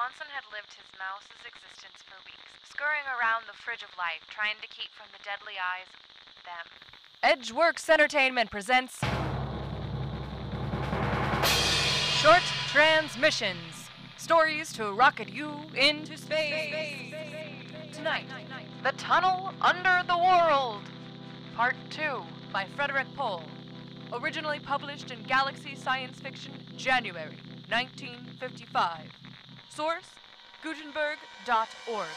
Swanson had lived his mouse's existence for weeks, scurrying around the fridge of life, trying to keep from the deadly eyes of them. Edgeworks Entertainment presents Short Transmissions Stories to rocket you into space. Tonight, The Tunnel Under the World, Part 2 by Frederik Pohl. Originally published in Galaxy Science Fiction, January 1955. Source Gutenberg.org.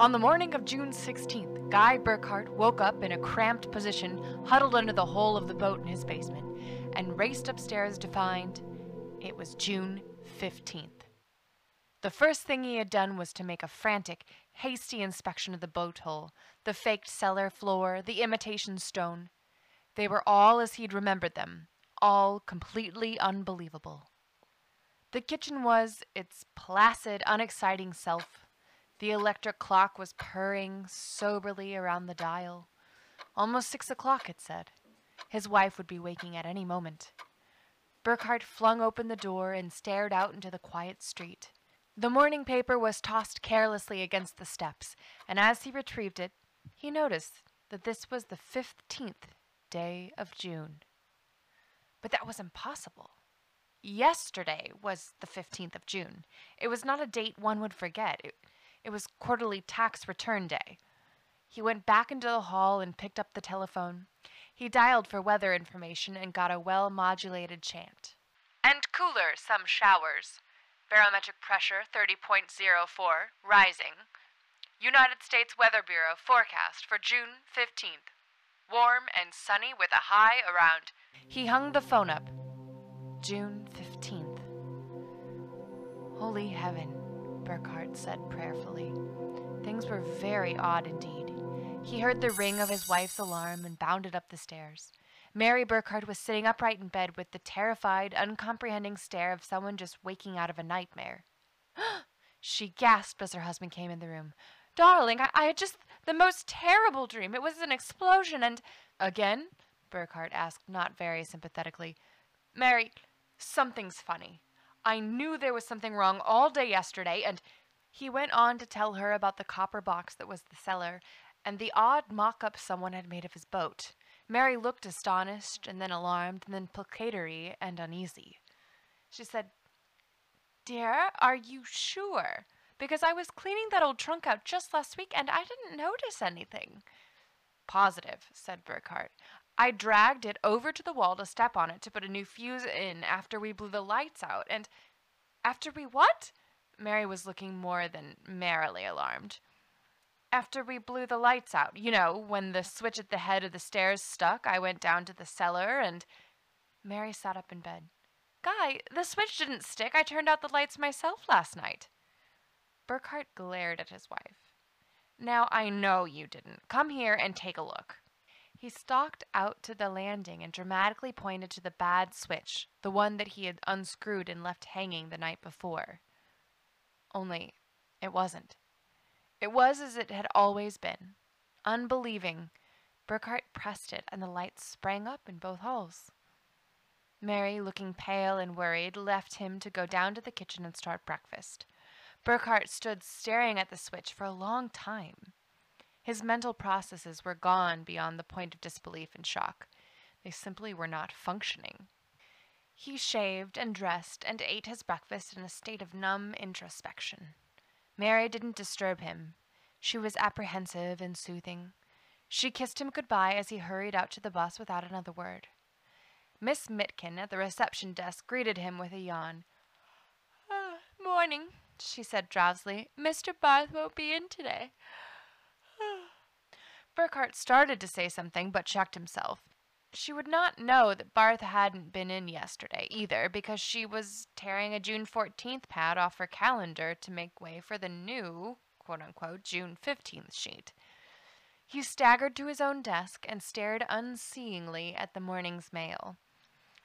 On the morning of June 16th, Guy Burkhart woke up in a cramped position, huddled under the hull of the boat in his basement, and raced upstairs to find it was June 15th. The first thing he had done was to make a frantic, hasty inspection of the boat hull, the faked cellar floor, the imitation stone. They were all as he'd remembered them, all completely unbelievable. The kitchen was its placid, unexciting self. The electric clock was purring soberly around the dial. Almost six o'clock, it said. His wife would be waking at any moment. Burkhart flung open the door and stared out into the quiet street. The morning paper was tossed carelessly against the steps, and as he retrieved it, he noticed that this was the fifteenth day of June. But that was impossible. Yesterday was the 15th of June. It was not a date one would forget. It, it was quarterly tax return day. He went back into the hall and picked up the telephone. He dialed for weather information and got a well modulated chant. And cooler, some showers. Barometric pressure 30.04, rising. United States Weather Bureau forecast for June 15th. Warm and sunny with a high around. He hung the phone up. June 15th. Holy heaven, Burkhart said prayerfully. Things were very odd indeed. He heard the ring of his wife's alarm and bounded up the stairs. Mary Burkhart was sitting upright in bed with the terrified, uncomprehending stare of someone just waking out of a nightmare. she gasped as her husband came in the room. Darling, I, I had just the most terrible dream. It was an explosion and. Again? Burkhart asked, not very sympathetically. Mary, something's funny. I knew there was something wrong all day yesterday, and. He went on to tell her about the copper box that was the cellar, and the odd mock up someone had made of his boat. Mary looked astonished, and then alarmed, and then placatory and uneasy. She said, Dear, are you sure? Because I was cleaning that old trunk out just last week and I didn't notice anything. Positive, said Burkhart. I dragged it over to the wall to step on it to put a new fuse in after we blew the lights out, and after we what? Mary was looking more than merrily alarmed. After we blew the lights out, you know, when the switch at the head of the stairs stuck, I went down to the cellar and. Mary sat up in bed. Guy, the switch didn't stick. I turned out the lights myself last night. Burkhart glared at his wife. Now I know you didn't. Come here and take a look. He stalked out to the landing and dramatically pointed to the bad switch, the one that he had unscrewed and left hanging the night before. Only it wasn't. It was as it had always been. Unbelieving, Burkhart pressed it, and the lights sprang up in both halls. Mary, looking pale and worried, left him to go down to the kitchen and start breakfast. Burkhart stood staring at the switch for a long time. His mental processes were gone beyond the point of disbelief and shock. They simply were not functioning. He shaved and dressed and ate his breakfast in a state of numb introspection. Mary didn't disturb him. She was apprehensive and soothing. She kissed him goodbye as he hurried out to the bus without another word. Miss Mitkin at the reception desk greeted him with a yawn. Ah, morning, she said drowsily. Mr. Barth won't be in today. Burkhart started to say something, but checked himself. She would not know that Barth hadn't been in yesterday either, because she was tearing a June 14th pad off her calendar to make way for the new, quote unquote, June 15th sheet. He staggered to his own desk and stared unseeingly at the morning's mail.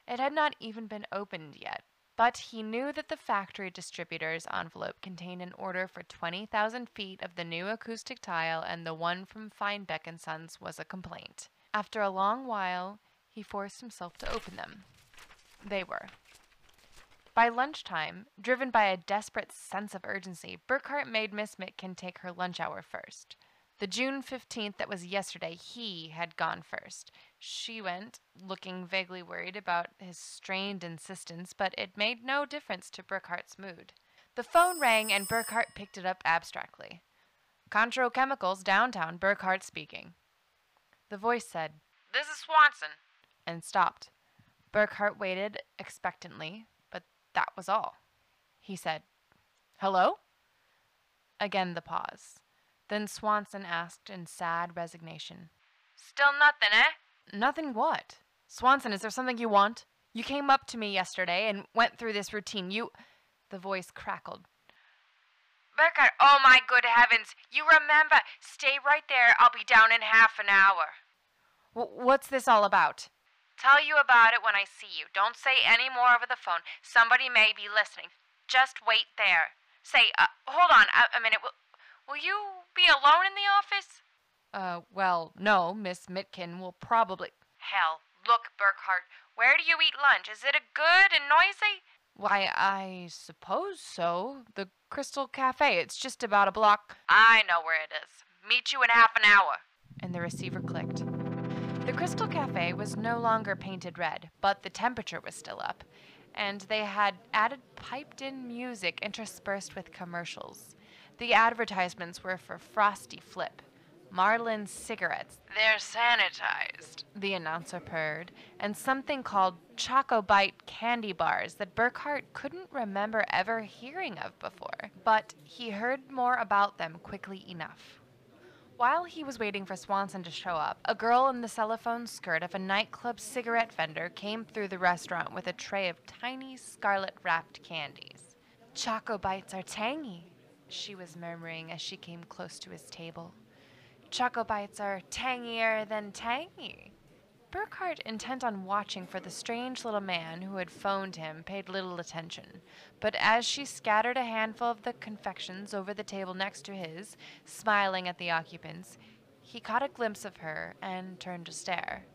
It had not even been opened yet, but he knew that the factory distributor's envelope contained an order for 20,000 feet of the new acoustic tile, and the one from Feinbeck Sons was a complaint. After a long while, He forced himself to open them. They were. By lunchtime, driven by a desperate sense of urgency, Burkhart made Miss Mitkin take her lunch hour first. The June 15th that was yesterday, he had gone first. She went, looking vaguely worried about his strained insistence, but it made no difference to Burkhart's mood. The phone rang and Burkhart picked it up abstractly. Contro Chemicals, downtown, Burkhart speaking. The voice said, This is Swanson. and stopped. Burkhart waited expectantly, but that was all. He said, Hello? Again the pause. Then Swanson asked in sad resignation, Still nothing, eh? Nothing what? Swanson, is there something you want? You came up to me yesterday and went through this routine. You. The voice crackled. Burkhart, oh my good heavens. You remember. Stay right there. I'll be down in half an hour. W- what's this all about? Tell you about it when I see you. Don't say any more over the phone. Somebody may be listening. Just wait there. Say, uh, hold on a, a minute. Will, will you be alone in the office? Uh, well, no, Miss Mitkin will probably. Hell, look, Burkhart. Where do you eat lunch? Is it a good and noisy? Why, I suppose so. The Crystal Cafe. It's just about a block. I know where it is. Meet you in half an hour. And the receiver clicked. The Crystal Cafe was no longer painted red, but the temperature was still up, and they had added piped in music interspersed with commercials. The advertisements were for Frosty Flip, Marlin cigarettes, They're sanitized. the announcer purred, and something called Choco Bite candy bars that Burkhart couldn't remember ever hearing of before. But he heard more about them quickly enough. While he was waiting for Swanson to show up, a girl in the cellophane skirt of a nightclub cigarette vendor came through the restaurant with a tray of tiny scarlet wrapped candies. Choco Bites are tangy, she was murmuring as she came close to his table. Choco Bites are tangier than tangy. Burkhart, intent on watching for the strange little man who had phoned him, paid little attention. But as she scattered a handful of the confections over the table next to his, smiling at the occupants, he caught a glimpse of her and turned to stare.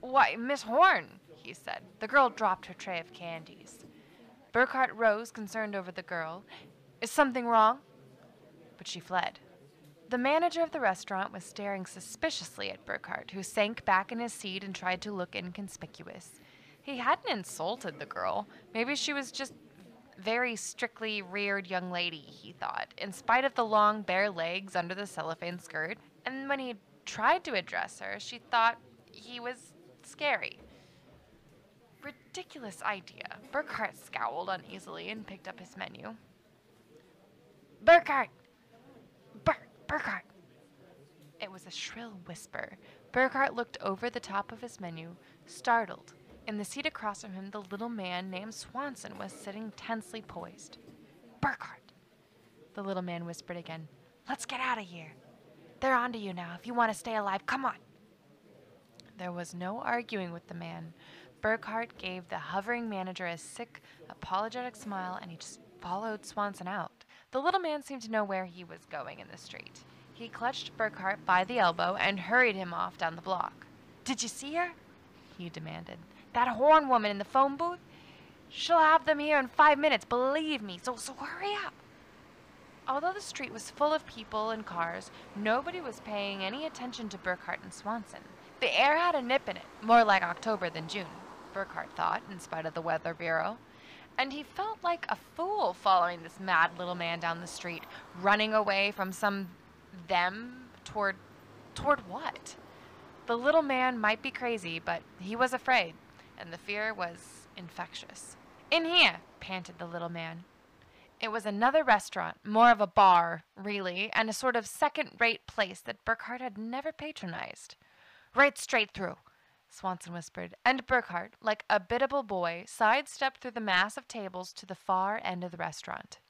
Why, Miss Horn, he said. The girl dropped her tray of candies. Burkhart rose, concerned over the girl. Is something wrong? But she fled. The manager of the restaurant was staring suspiciously at Burkhart, who sank back in his seat and tried to look inconspicuous. He hadn't insulted the girl. Maybe she was just a very strictly reared young lady, he thought, in spite of the long bare legs under the cellophane skirt. And when he tried to address her, she thought he was scary. Ridiculous idea. Burkhart scowled uneasily and picked up his menu. Burkhart! Bur- Burkhart! It was a shrill whisper. Burkhart looked over the top of his menu, startled. In the seat across from him, the little man named Swanson was sitting tensely poised. Burkhart! The little man whispered again. Let's get out of here. They're onto you now. If you want to stay alive, come on. There was no arguing with the man. Burkhart gave the hovering manager a sick, apologetic smile, and he just followed Swanson out. The little man seemed to know where he was going in the street. He clutched Burkhart by the elbow and hurried him off down the block. Did you see her? he demanded. That horn woman in the phone booth? She'll have them here in five minutes, believe me, so, so hurry up. Although the street was full of people and cars, nobody was paying any attention to Burkhart and Swanson. The air had a nip in it, more like October than June, Burkhart thought, in spite of the Weather Bureau. And he felt like a fool following this mad little man down the street, running away from some them toward toward what? The little man might be crazy, but he was afraid, and the fear was infectious. In here, panted the little man. It was another restaurant, more of a bar, really, and a sort of second rate place that Burkhart had never patronized. Right straight through, Swanson whispered, and Burkhart, like a biddable boy, sidestepped through the mass of tables to the far end of the restaurant.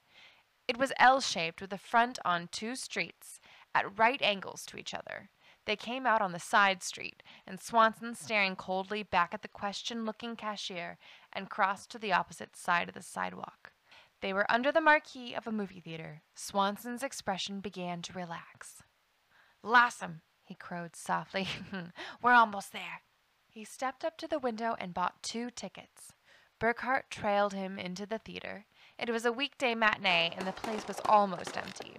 It was L shaped with a front on two streets, at right angles to each other. They came out on the side street, and Swanson staring coldly back at the question looking cashier and crossed to the opposite side of the sidewalk. They were under the marquee of a movie theater. Swanson's expression began to relax. Blossom, he crowed softly. We're almost there. He stepped up to the window and bought two tickets. Burkhart trailed him into the theater. It was a weekday matinee, and the place was almost empty.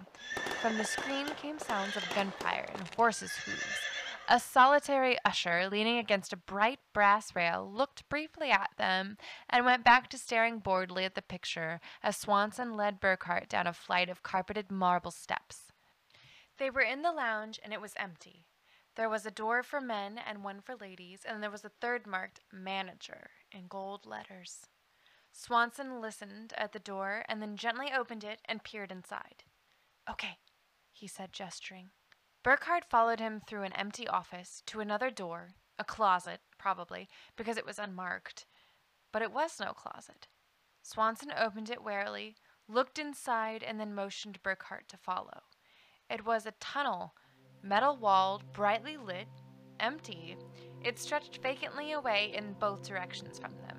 From the screen came sounds of gunfire and horses' hooves. A solitary usher, leaning against a bright brass rail, looked briefly at them and went back to staring boredly at the picture as Swanson led Burkhart down a flight of carpeted marble steps. They were in the lounge, and it was empty. There was a door for men and one for ladies, and there was a third marked Manager in gold letters. Swanson listened at the door and then gently opened it and peered inside. Okay, he said, gesturing. Burkhart followed him through an empty office to another door, a closet, probably, because it was unmarked. But it was no closet. Swanson opened it warily, looked inside, and then motioned Burkhart to follow. It was a tunnel metal walled, brightly lit, empty. It stretched vacantly away in both directions from them.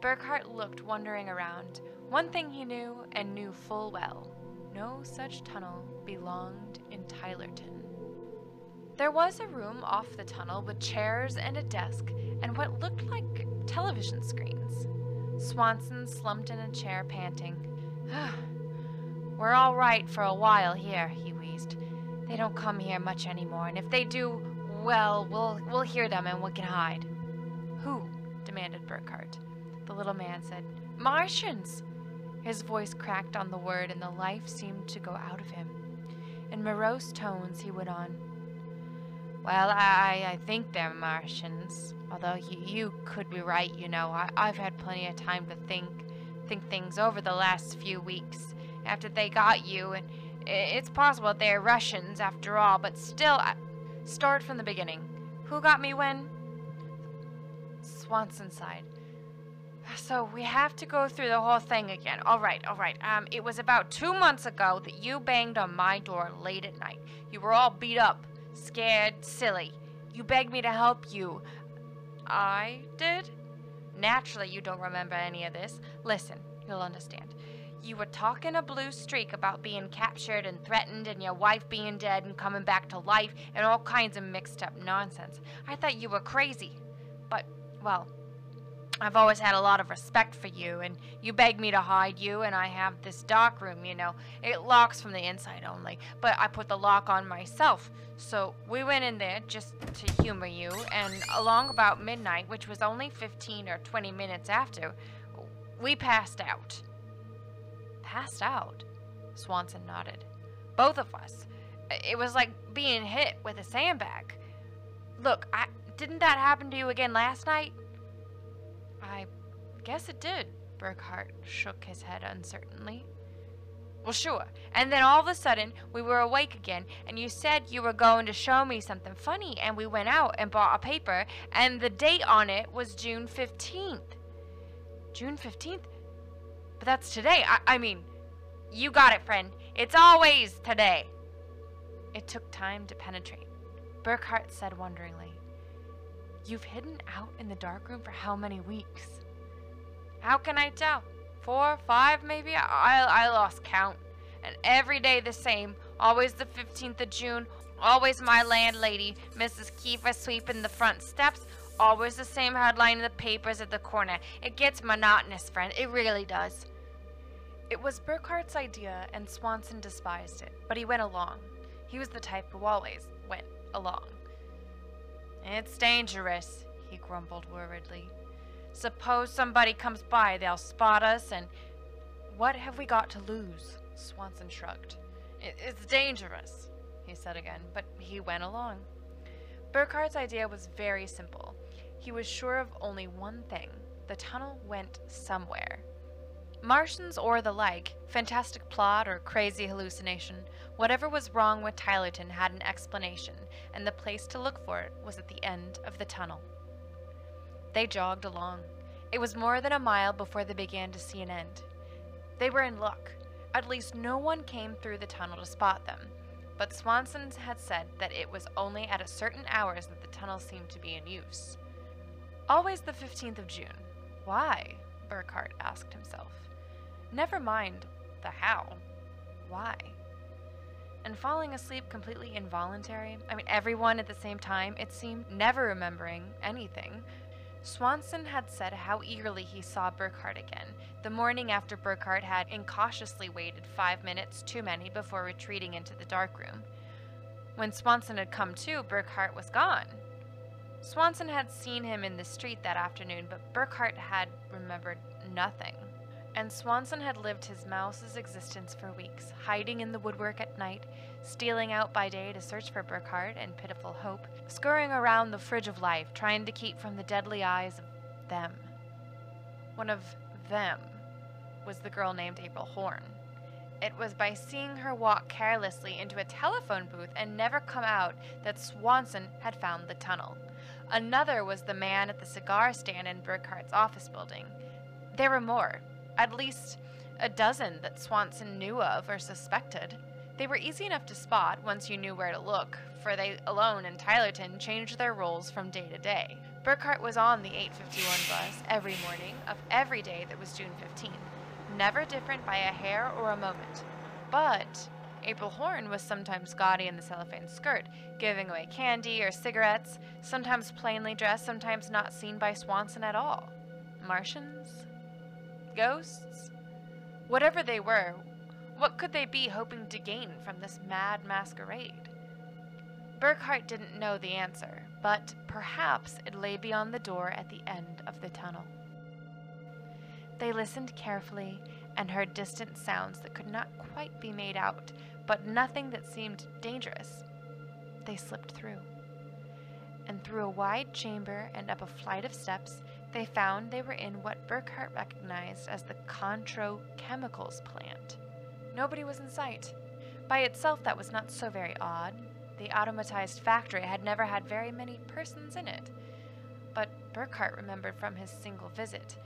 Burkhart looked wondering around. One thing he knew, and knew full well no such tunnel belonged in Tylerton. There was a room off the tunnel with chairs and a desk and what looked like television screens. Swanson slumped in a chair, panting. We're all right for a while here, he. They don't come here much anymore, and if they do, well, we'll we'll hear them and we can hide. Who? demanded Burkhart. The little man said, Martians. His voice cracked on the word, and the life seemed to go out of him. In morose tones, he went on, Well, I, I think they're Martians. Although you, you could be right, you know. I, I've had plenty of time to think, think things over the last few weeks after they got you, and it's possible they're Russians after all, but still, I... start from the beginning. Who got me when? Swanson sighed. So we have to go through the whole thing again. All right, all right. Um, it was about two months ago that you banged on my door late at night. You were all beat up, scared, silly. You begged me to help you. I did? Naturally, you don't remember any of this. Listen, you'll understand. You were talking a blue streak about being captured and threatened and your wife being dead and coming back to life and all kinds of mixed up nonsense. I thought you were crazy. But, well, I've always had a lot of respect for you, and you begged me to hide you, and I have this dark room, you know. It locks from the inside only, but I put the lock on myself. So we went in there just to humor you, and along about midnight, which was only 15 or 20 minutes after, we passed out passed out? Swanson nodded. Both of us. It was like being hit with a sandbag. Look, I didn't that happen to you again last night? I guess it did. Burkhart shook his head uncertainly. Well, sure. And then all of a sudden, we were awake again, and you said you were going to show me something funny, and we went out and bought a paper, and the date on it was June 15th. June 15th? But that's today. I, I mean, you got it, friend. It's always today. It took time to penetrate. Burkhart said wonderingly, You've hidden out in the darkroom for how many weeks? How can I tell? Four, five, maybe? I, I lost count. And every day the same. Always the 15th of June. Always my landlady, Mrs. Kiefer, sweeping the front steps. Always the same headline in the papers at the corner. It gets monotonous, friend. It really does. It was Burkhart's idea, and Swanson despised it, but he went along. He was the type who always went along. It's dangerous, he grumbled worriedly. Suppose somebody comes by, they'll spot us, and. What have we got to lose? Swanson shrugged. It's dangerous, he said again, but he went along. Burkhart's idea was very simple. He was sure of only one thing the tunnel went somewhere. Martians or the like, fantastic plot or crazy hallucination, whatever was wrong with Tylerton had an explanation, and the place to look for it was at the end of the tunnel. They jogged along. It was more than a mile before they began to see an end. They were in luck. At least no one came through the tunnel to spot them, but Swanson had said that it was only at a certain hours that the tunnel seemed to be in use. Always the 15th of June. Why? Burkhart asked himself. Never mind the how. Why? and falling asleep completely involuntary. I mean, everyone at the same time, it seemed, never remembering anything. Swanson had said how eagerly he saw Burkhardt again, the morning after Burkhardt had incautiously waited five minutes too many before retreating into the dark room. When Swanson had come to, Burkhardt was gone. Swanson had seen him in the street that afternoon, but Burkhardt had remembered nothing. And Swanson had lived his mouse's existence for weeks, hiding in the woodwork at night, stealing out by day to search for Burkhardt and pitiful hope, scurrying around the fridge of life, trying to keep from the deadly eyes of them. One of them was the girl named April Horn. It was by seeing her walk carelessly into a telephone booth and never come out that Swanson had found the tunnel. Another was the man at the cigar stand in Burkhardt's office building. There were more, at least a dozen that Swanson knew of or suspected. They were easy enough to spot once you knew where to look, for they alone in Tylerton changed their roles from day to day. Burkhardt was on the 851 bus every morning of every day that was June 15th, never different by a hair or a moment. But April Horn was sometimes gaudy in the cellophane skirt, giving away candy or cigarettes, sometimes plainly dressed, sometimes not seen by Swanson at all. Martians? Ghosts? Whatever they were, what could they be hoping to gain from this mad masquerade? Burkhardt didn't know the answer, but perhaps it lay beyond the door at the end of the tunnel. They listened carefully and heard distant sounds that could not quite be made out, but nothing that seemed dangerous. They slipped through. And through a wide chamber and up a flight of steps, they found they were in what Burkhardt recognized as the Contro Chemicals plant. Nobody was in sight. By itself, that was not so very odd. The automatized factory had never had very many persons in it. But Burkhardt remembered from his single visit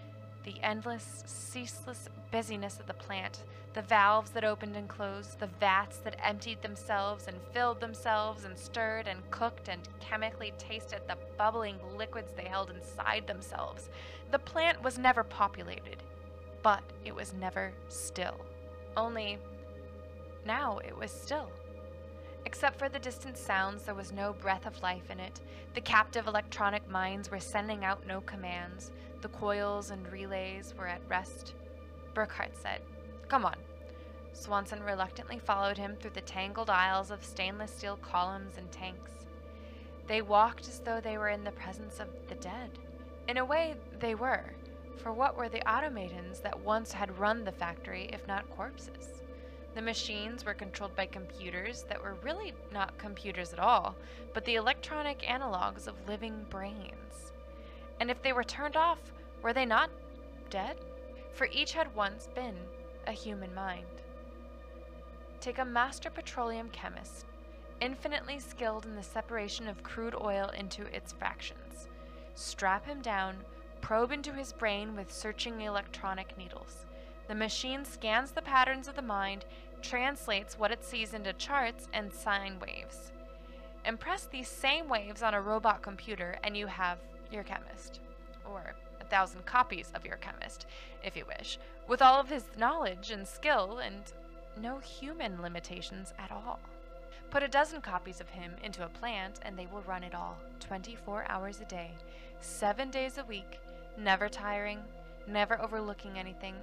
the endless, ceaseless busyness of the plant, the valves that opened and closed, the vats that emptied themselves and filled themselves and stirred and cooked and chemically tasted the bubbling liquids they held inside themselves. The plant was never populated, but it was never still. Only now it was still. Except for the distant sounds, there was no breath of life in it. The captive electronic minds were sending out no commands. The coils and relays were at rest. Burkhardt said, Come on. Swanson reluctantly followed him through the tangled aisles of stainless steel columns and tanks. They walked as though they were in the presence of the dead. In a way, they were, for what were the automatons that once had run the factory if not corpses? The machines were controlled by computers that were really not computers at all, but the electronic analogs of living brains. And if they were turned off, were they not dead? For each had once been a human mind. Take a master petroleum chemist, infinitely skilled in the separation of crude oil into its fractions. Strap him down, probe into his brain with searching electronic needles. The machine scans the patterns of the mind, translates what it sees into charts and sine waves. Impress these same waves on a robot computer, and you have your chemist. Or a thousand copies of your chemist, if you wish, with all of his knowledge and skill and no human limitations at all. Put a dozen copies of him into a plant, and they will run it all 24 hours a day, seven days a week, never tiring, never overlooking anything,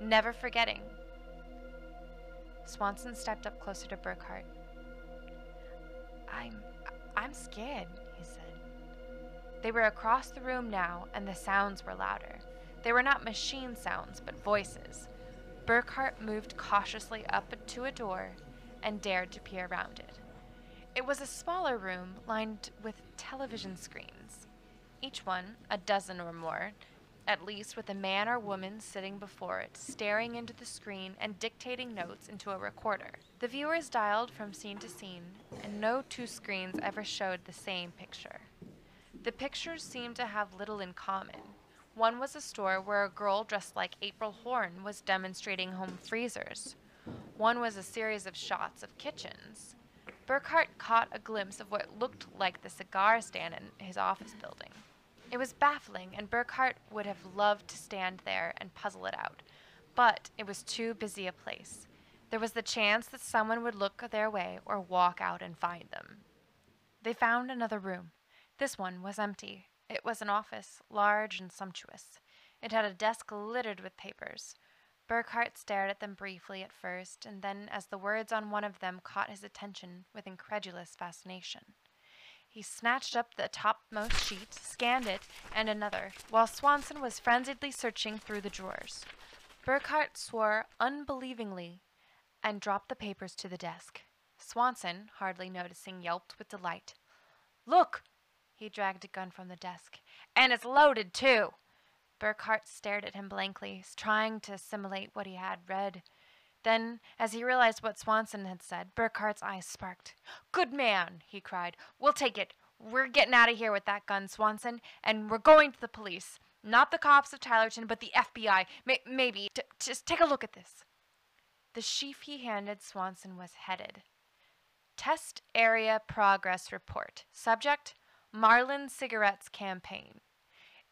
never forgetting. Swanson stepped up closer to Burkhardt. I'm I'm scared, he said. They were across the room now, and the sounds were louder. They were not machine sounds, but voices. Burkhardt moved cautiously up to a door and dared to peer around it. It was a smaller room lined with television screens, each one a dozen or more, at least with a man or woman sitting before it, staring into the screen and dictating notes into a recorder. The viewers dialed from scene to scene, and no two screens ever showed the same picture. The pictures seemed to have little in common. One was a store where a girl dressed like April Horn was demonstrating home freezers. One was a series of shots of kitchens. Burkhardt caught a glimpse of what looked like the cigar stand in his office building. It was baffling, and Burkhardt would have loved to stand there and puzzle it out. But it was too busy a place. There was the chance that someone would look their way or walk out and find them. They found another room. This one was empty. It was an office, large and sumptuous. It had a desk littered with papers. Burkhart stared at them briefly at first, and then as the words on one of them caught his attention with incredulous fascination. He snatched up the topmost sheet, scanned it, and another, while Swanson was frenziedly searching through the drawers. Burkhart swore unbelievingly and dropped the papers to the desk. Swanson, hardly noticing, yelped with delight. Look! He dragged a gun from the desk. And it's loaded, too! Burkhart stared at him blankly, trying to assimilate what he had read. Then, as he realized what Swanson had said, Burkhart's eyes sparked. Good man, he cried. We'll take it. We're getting out of here with that gun, Swanson, and we're going to the police. Not the cops of Tylerton, but the FBI. May- maybe. T- just take a look at this. The sheaf he handed Swanson was headed Test Area Progress Report. Subject Marlin Cigarettes Campaign.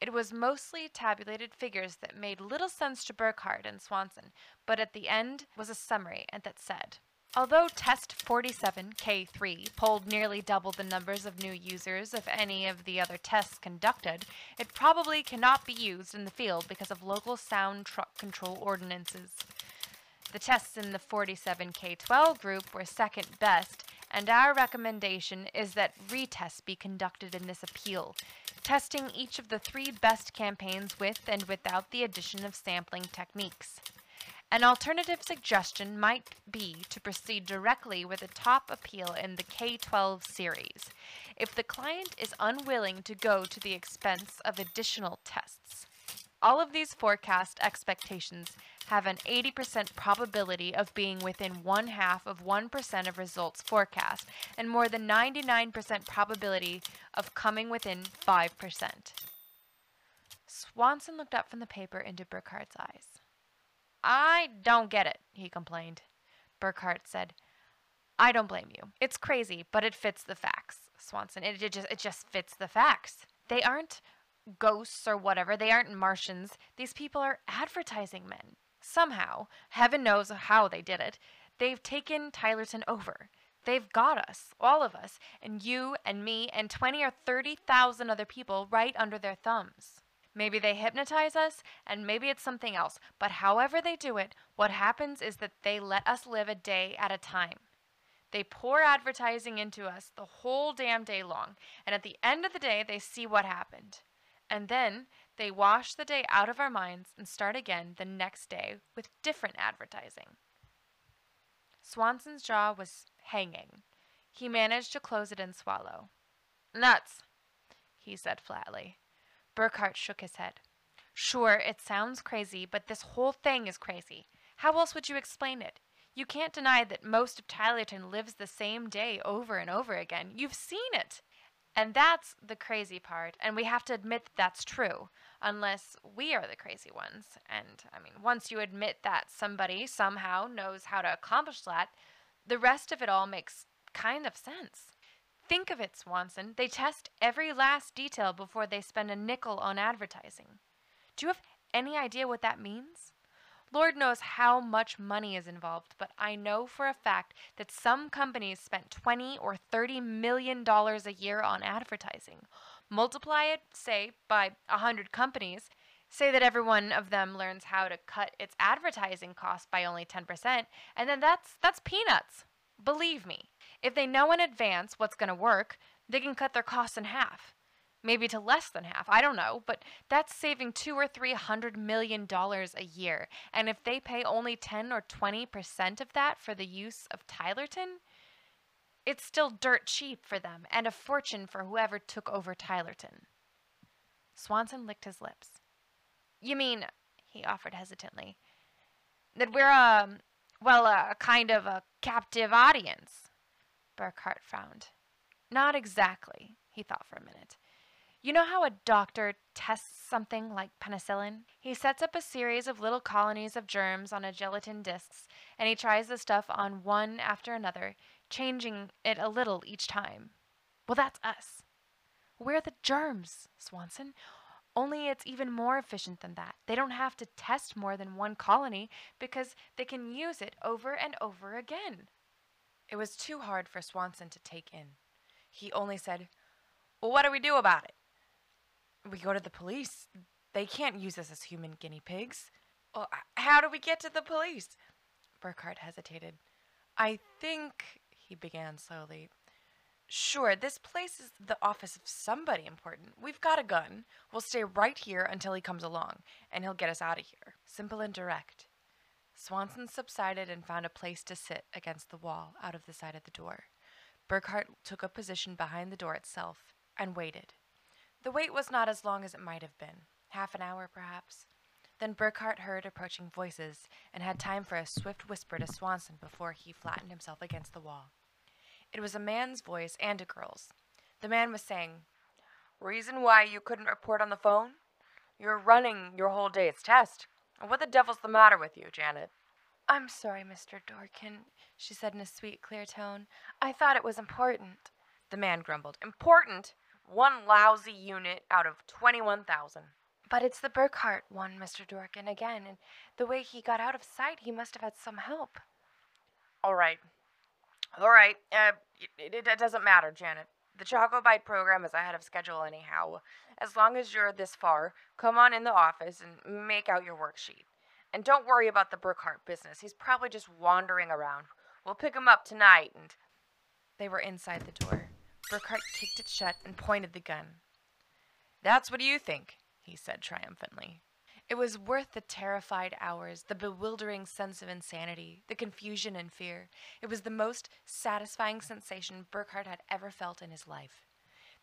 It was mostly tabulated figures that made little sense to Burkhart and Swanson, but at the end was a summary that said, Although Test 47K3 polled nearly double the numbers of new users of any of the other tests conducted, it probably cannot be used in the field because of local sound truck control ordinances. The tests in the 47K12 group were second best, and our recommendation is that retests be conducted in this appeal, testing each of the three best campaigns with and without the addition of sampling techniques. An alternative suggestion might be to proceed directly with a top appeal in the K12 series, if the client is unwilling to go to the expense of additional tests. All of these forecast expectations have an 80% probability of being within one half of 1% of results forecast, and more than 99% probability of coming within 5%. Swanson looked up from the paper into Burkhart's eyes. I don't get it, he complained. Burkhart said, I don't blame you. It's crazy, but it fits the facts, Swanson. It, it, just, it just fits the facts. They aren't ghosts or whatever. They aren't Martians. These people are advertising men. Somehow, heaven knows how they did it, they've taken Tylerton over. They've got us, all of us, and you and me and 20 or 30,000 other people right under their thumbs. Maybe they hypnotize us, and maybe it's something else, but however they do it, what happens is that they let us live a day at a time. They pour advertising into us the whole damn day long, and at the end of the day, they see what happened. And then they wash the day out of our minds and start again the next day with different advertising. Swanson's jaw was hanging. He managed to close it and swallow. Nuts, he said flatly. Burkhart shook his head. Sure, it sounds crazy, but this whole thing is crazy. How else would you explain it? You can't deny that most of Tylerton lives the same day over and over again. You've seen it. And that's the crazy part, and we have to admit that that's true, unless we are the crazy ones. And, I mean, once you admit that somebody somehow knows how to accomplish that, the rest of it all makes kind of sense. Think of it, Swanson. They test every last detail before they spend a nickel on advertising. Do you have any idea what that means? Lord knows how much money is involved, but I know for a fact that some companies spent 20 or 30 million dollars a year on advertising. Multiply it, say, by a 100 companies, say that every one of them learns how to cut its advertising cost by only 10%, and then that's that's peanuts. Believe me, if they know in advance what's going to work, they can cut their costs in half maybe to less than half. I don't know, but that's saving two or three hundred million dollars a year. And if they pay only 10 or 20 percent of that for the use of Tylerton, it's still dirt cheap for them and a fortune for whoever took over Tylerton. Swanson licked his lips. You mean, he offered hesitantly, that we're um, a, well, a kind of a captive audience? Burkhart frowned. Not exactly, he thought for a minute. You know how a doctor tests something like penicillin? He sets up a series of little colonies of germs on a gelatin discs, and he tries the stuff on one after another, changing it a little each time. Well, that's us. We're the germs, Swanson. Only it's even more efficient than that. They don't have to test more than one colony because they can use it over and over again. It was too hard for Swanson to take in. He only said, Well, what do we do about it? We go to the police. They can't use us as human guinea pigs. Well, how do we get to the police? Burkhart hesitated. I think, he began slowly. Sure, this place is the office of somebody important. We've got a gun. We'll stay right here until he comes along, and he'll get us out of here. Simple and direct. Swanson subsided and found a place to sit against the wall out of the side of the door. Burkhart took a position behind the door itself and waited. The wait was not as long as it might have been half an hour, perhaps. Then Burkhart heard approaching voices and had time for a swift whisper to Swanson before he flattened himself against the wall. It was a man's voice and a girl's. The man was saying, Reason why you couldn't report on the phone? You're running your whole day's test. What the devil's the matter with you, Janet? I'm sorry, Mr. Dorkin, she said in a sweet, clear tone. I thought it was important. The man grumbled. Important? One lousy unit out of 21,000. But it's the Burkhart one, Mr. Dorkin, again, and the way he got out of sight, he must have had some help. All right. All right. Uh, it, it, it doesn't matter, Janet. The Choco Bite program is ahead of schedule anyhow. As long as you're this far, come on in the office and make out your worksheet. And don't worry about the Burkhart business. He's probably just wandering around. We'll pick him up tonight and. They were inside the door. Burkhart kicked it shut and pointed the gun. That's what you think, he said triumphantly. It was worth the terrified hours, the bewildering sense of insanity, the confusion and fear. It was the most satisfying sensation Burkhart had ever felt in his life.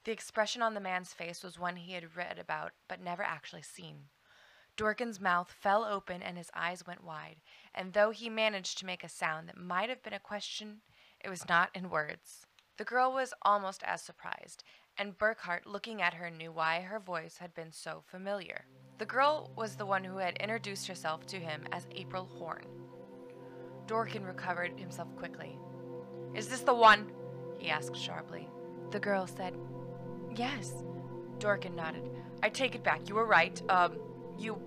The expression on the man's face was one he had read about but never actually seen. Dorkin's mouth fell open and his eyes went wide, and though he managed to make a sound that might have been a question, it was not in words. The girl was almost as surprised, and Burkhart, looking at her, knew why her voice had been so familiar. The girl was the one who had introduced herself to him as April Horn. Dorkin recovered himself quickly. Is this the one? he asked sharply. The girl said, Yes. Dorkin nodded. I take it back. You were right. Um, you.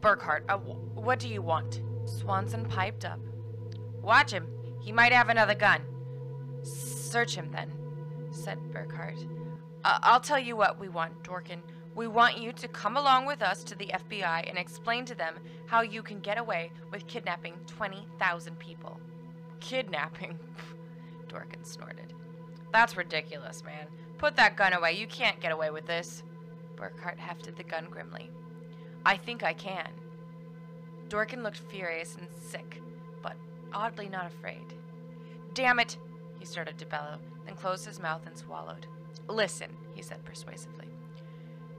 Burkhart, uh, what do you want? Swanson piped up. Watch him. He might have another gun. Search him then, said Burkhart. Uh, I'll tell you what we want, Dorkin. We want you to come along with us to the FBI and explain to them how you can get away with kidnapping 20,000 people. Kidnapping? Dorkin snorted. That's ridiculous, man. Put that gun away. You can't get away with this. Burkhart hefted the gun grimly. I think I can. Dorkin looked furious and sick, but oddly not afraid. Damn it, he started to bellow, then closed his mouth and swallowed. Listen, he said persuasively.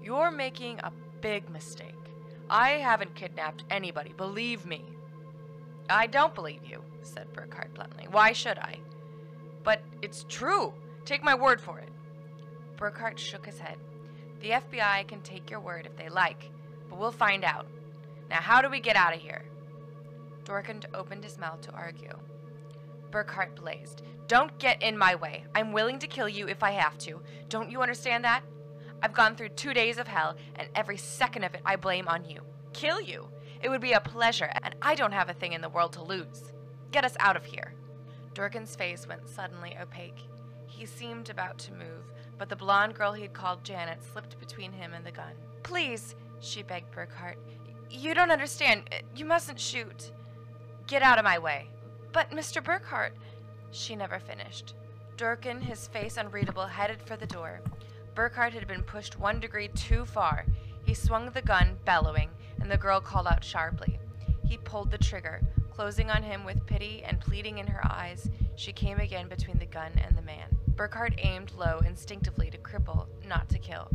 You're making a big mistake. I haven't kidnapped anybody, believe me. I don't believe you, said Burkhart bluntly. Why should I? But it's true. Take my word for it. Burkhart shook his head. The FBI can take your word if they like, but we'll find out. Now, how do we get out of here? Dorkin opened his mouth to argue. Burkhart blazed. Don't get in my way. I'm willing to kill you if I have to. Don't you understand that? I've gone through two days of hell, and every second of it I blame on you. Kill you? It would be a pleasure, and I don't have a thing in the world to lose. Get us out of here. Dorkin's face went suddenly opaque. He seemed about to move, but the blonde girl he had called Janet slipped between him and the gun. Please, she begged Burkhart. You don't understand. You mustn't shoot. Get out of my way. But, Mr. Burkhart, she never finished. Durkin, his face unreadable, headed for the door. Burkhart had been pushed one degree too far. He swung the gun, bellowing, and the girl called out sharply. He pulled the trigger, closing on him with pity and pleading in her eyes. She came again between the gun and the man. Burkhart aimed low instinctively to cripple, not to kill.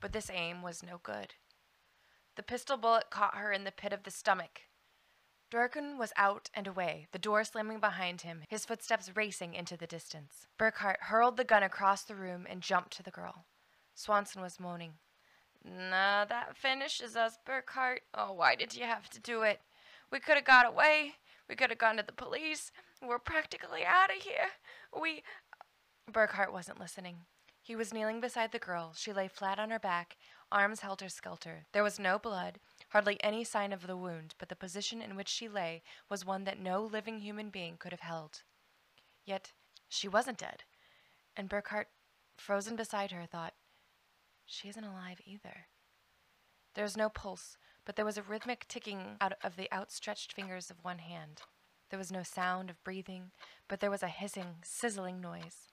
But this aim was no good. The pistol bullet caught her in the pit of the stomach. Dorkin was out and away, the door slamming behind him, his footsteps racing into the distance. Burkhart hurled the gun across the room and jumped to the girl. Swanson was moaning. Nah, that finishes us, Burkhart. Oh, why did you have to do it? We could have got away. We could have gone to the police. We're practically out of here. We. Burkhart wasn't listening. He was kneeling beside the girl. She lay flat on her back, arms helter skelter. There was no blood, hardly any sign of the wound, but the position in which she lay was one that no living human being could have held. Yet she wasn't dead, and Burkhart, frozen beside her, thought, She isn't alive either. There was no pulse, but there was a rhythmic ticking out of the outstretched fingers of one hand. There was no sound of breathing, but there was a hissing, sizzling noise.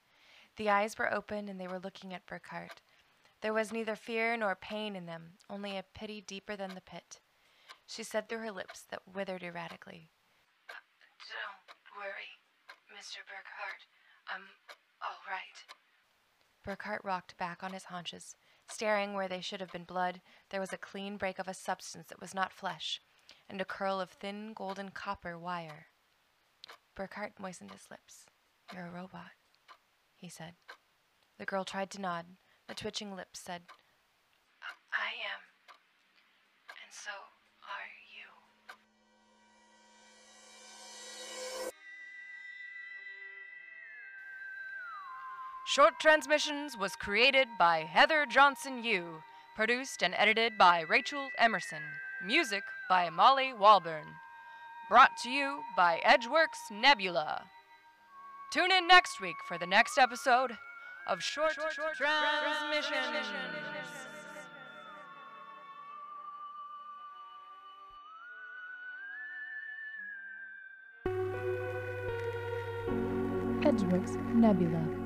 The eyes were open and they were looking at Burkhart. There was neither fear nor pain in them, only a pity deeper than the pit. She said through her lips that withered erratically, Don't worry, Mr. Burckhardt. I'm all right. Burckhardt rocked back on his haunches. Staring where they should have been blood, there was a clean break of a substance that was not flesh, and a curl of thin golden copper wire. Burckhardt moistened his lips. You're a robot, he said. The girl tried to nod. The twitching lips said, I am. And so are you. Short Transmissions was created by Heather Johnson Yu, produced and edited by Rachel Emerson, music by Molly Walburn. Brought to you by Edgeworks Nebula. Tune in next week for the next episode of Short, Transmissions. Edgeworks Nebula.